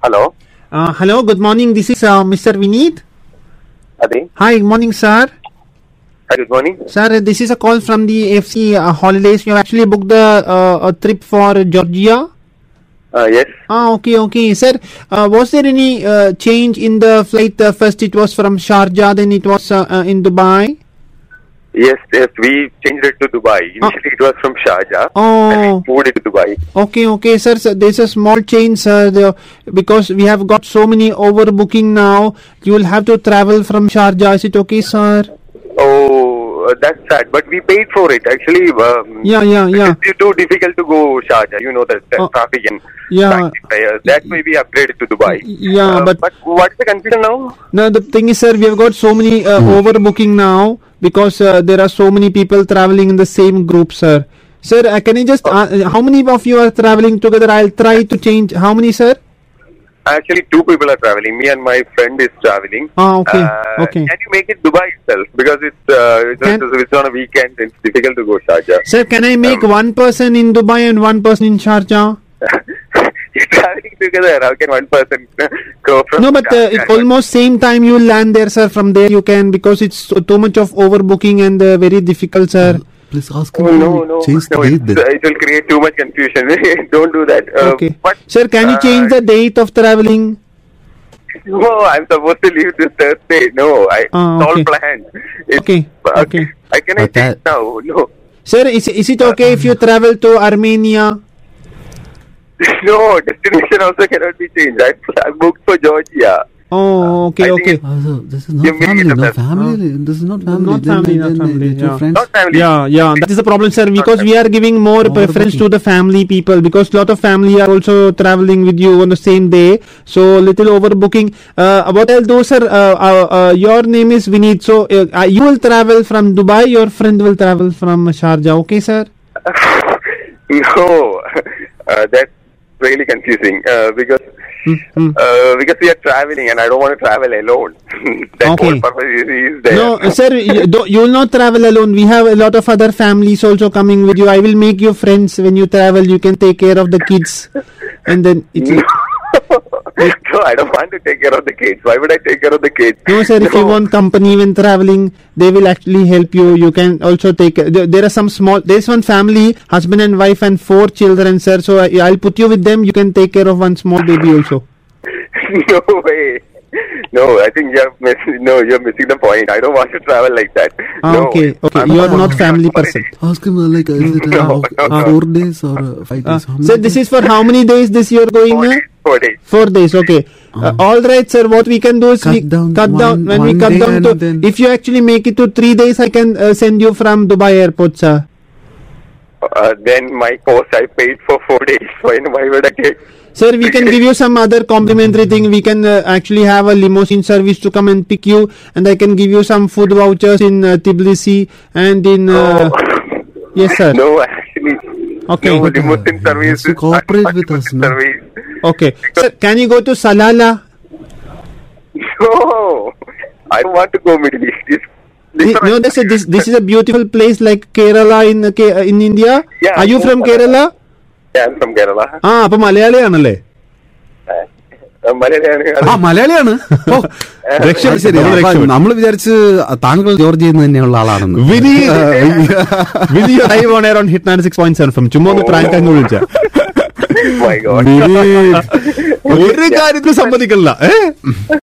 Hello. Uh, hello, good morning. This is uh, Mr. Vineet. Adi. Hi, good morning, sir. Hi, good morning. Sir, uh, this is a call from the FC uh, Holidays. You have actually booked the, uh, a trip for Georgia? Uh, yes. Ah, okay, okay. Sir, uh, was there any uh, change in the flight? Uh, first it was from Sharjah, then it was uh, uh in Dubai? Yes, yes, we changed it to Dubai. Ah. Initially, it was from Sharjah, oh. and we oh. moved it to Dubai. Okay, okay, sir. So there's a small change, sir, the, because we have got so many overbooking now. You will have to travel from Sharjah. Is it okay, sir? Oh, uh, that's sad, but we paid for it. Actually, um, yeah, yeah, yeah. It's too difficult to go Sharjah. You know that, oh. traffic and yeah. That may be upgraded to Dubai. Yeah, uh, but but what's the confusion now? No, the thing is, sir, we have got so many uh, hmm. overbooking now because uh, there are so many people traveling in the same group, sir. Sir, uh, can I just, uh, how many of you are traveling together? I'll try to change. How many, sir? Actually, two people are traveling. Me and my friend is traveling. Ah, okay, Uh, okay. Can you make it Dubai itself? Because it's, uh, it's, Can- it's on a weekend. It's difficult to go Sharjah. Sir, can I make one person in Dubai and one person in Sharjah? You're traveling together. How can one person go from? No, but uh, Sharjah almost same time you land there, sir. From there you can because it's so- too much of overbooking and uh, very difficult, sir. Please ask him Oh, no, no, change the no, date it's, then. uh, it will create too much confusion. Don't do that. Uh, Okay. But, Sir, can you change uh, the date of traveling? No, I'm supposed to leave this Thursday. No, I, Ah, it's all okay. planned. It's, Okay, okay. I can I But change now? No. Sir, is, is it okay if you travel to Armenia? No, destination also cannot be changed. I, I booked for Georgia. Oh, okay, I okay. it's- Also, this is not make family, it no the best. family. This is not family. Not Then- family, then- not then family, the two yeah. friends. Not family. Yeah, yeah, that is the problem, sir. Because we are giving more preference to the family people because lot of family are also traveling with you on the same day. So little overbooking. Uh, what I'll do, sir? Uh, uh, uh, your name is Vineet. So uh, uh, you will travel from Dubai. Your friend will travel from Sharjah. Okay, sir. No, uh, that's really confusing uh, because Hmm, uh, because we are traveling and I don't want to travel alone. that Okay. whole purpose is, is there. No, uh, sir, you will not travel alone. We have a lot of other families also coming with you. I will make you friends when you travel. You can take care of the kids, and then it will. no, I don't want to take care of the kids. Why would I take care of the kids? No, sir. If you want company when traveling, they will actually help you. You can also take. There, there are some small. There is one family, husband and wife, and four children, sir. So I, I'll put you with them. You can take care of one small baby also. no way. No, I think you're missing. No, you're missing the point. I don't want to travel like that. Ah, no, okay, okay. I'm You are not sorry. family person. Ask him uh, like uh, is it uh, No, uh, no, no. four days or uh, five Uh, days? How sir, this is for how many days this you are going? Four uh? days. Four days. Four days, okay. Uh, all right, sir. What we can do is Cut we down cut down one- when we cut down to. then- If you actually make it to three days, I can uh, send you from Dubai airport, sir. Uh, then my course I paid for four days. Why, why would I take? Sir, we can give you some other complimentary thing. We can uh, actually have a limousine service to come and pick you, and I can give you some food vouchers in uh, Tbilisi and in. Uh, yes, sir. No, actually. Okay. No, But, uh, limousine service. has to is- cooperate with us, limousine? Service. Okay. Sir, can you go to Salala? No, I want to go Middle East. This, this no, this this is a beautiful place like Kerala in in India. Yeah, Are you from Kerala? Yeah, I'm from Kerala. Ah, ആ അപ്പൊ മലയാളിയാണല്ലേ ആ മലയാളിയാണ് നമ്മൾ വിചാരിച്ച് താങ്കൾ George ചെയ്യുന്ന തന്നെയുള്ള ആളാണെന്ന് ചുമ്മാ ഒന്ന് പ്രാങ്ക് അങ്ങ് വിളിച്ചാ ഒരു കാര്യത്തിൽ സമ്മതിക്കല്ല ഏ?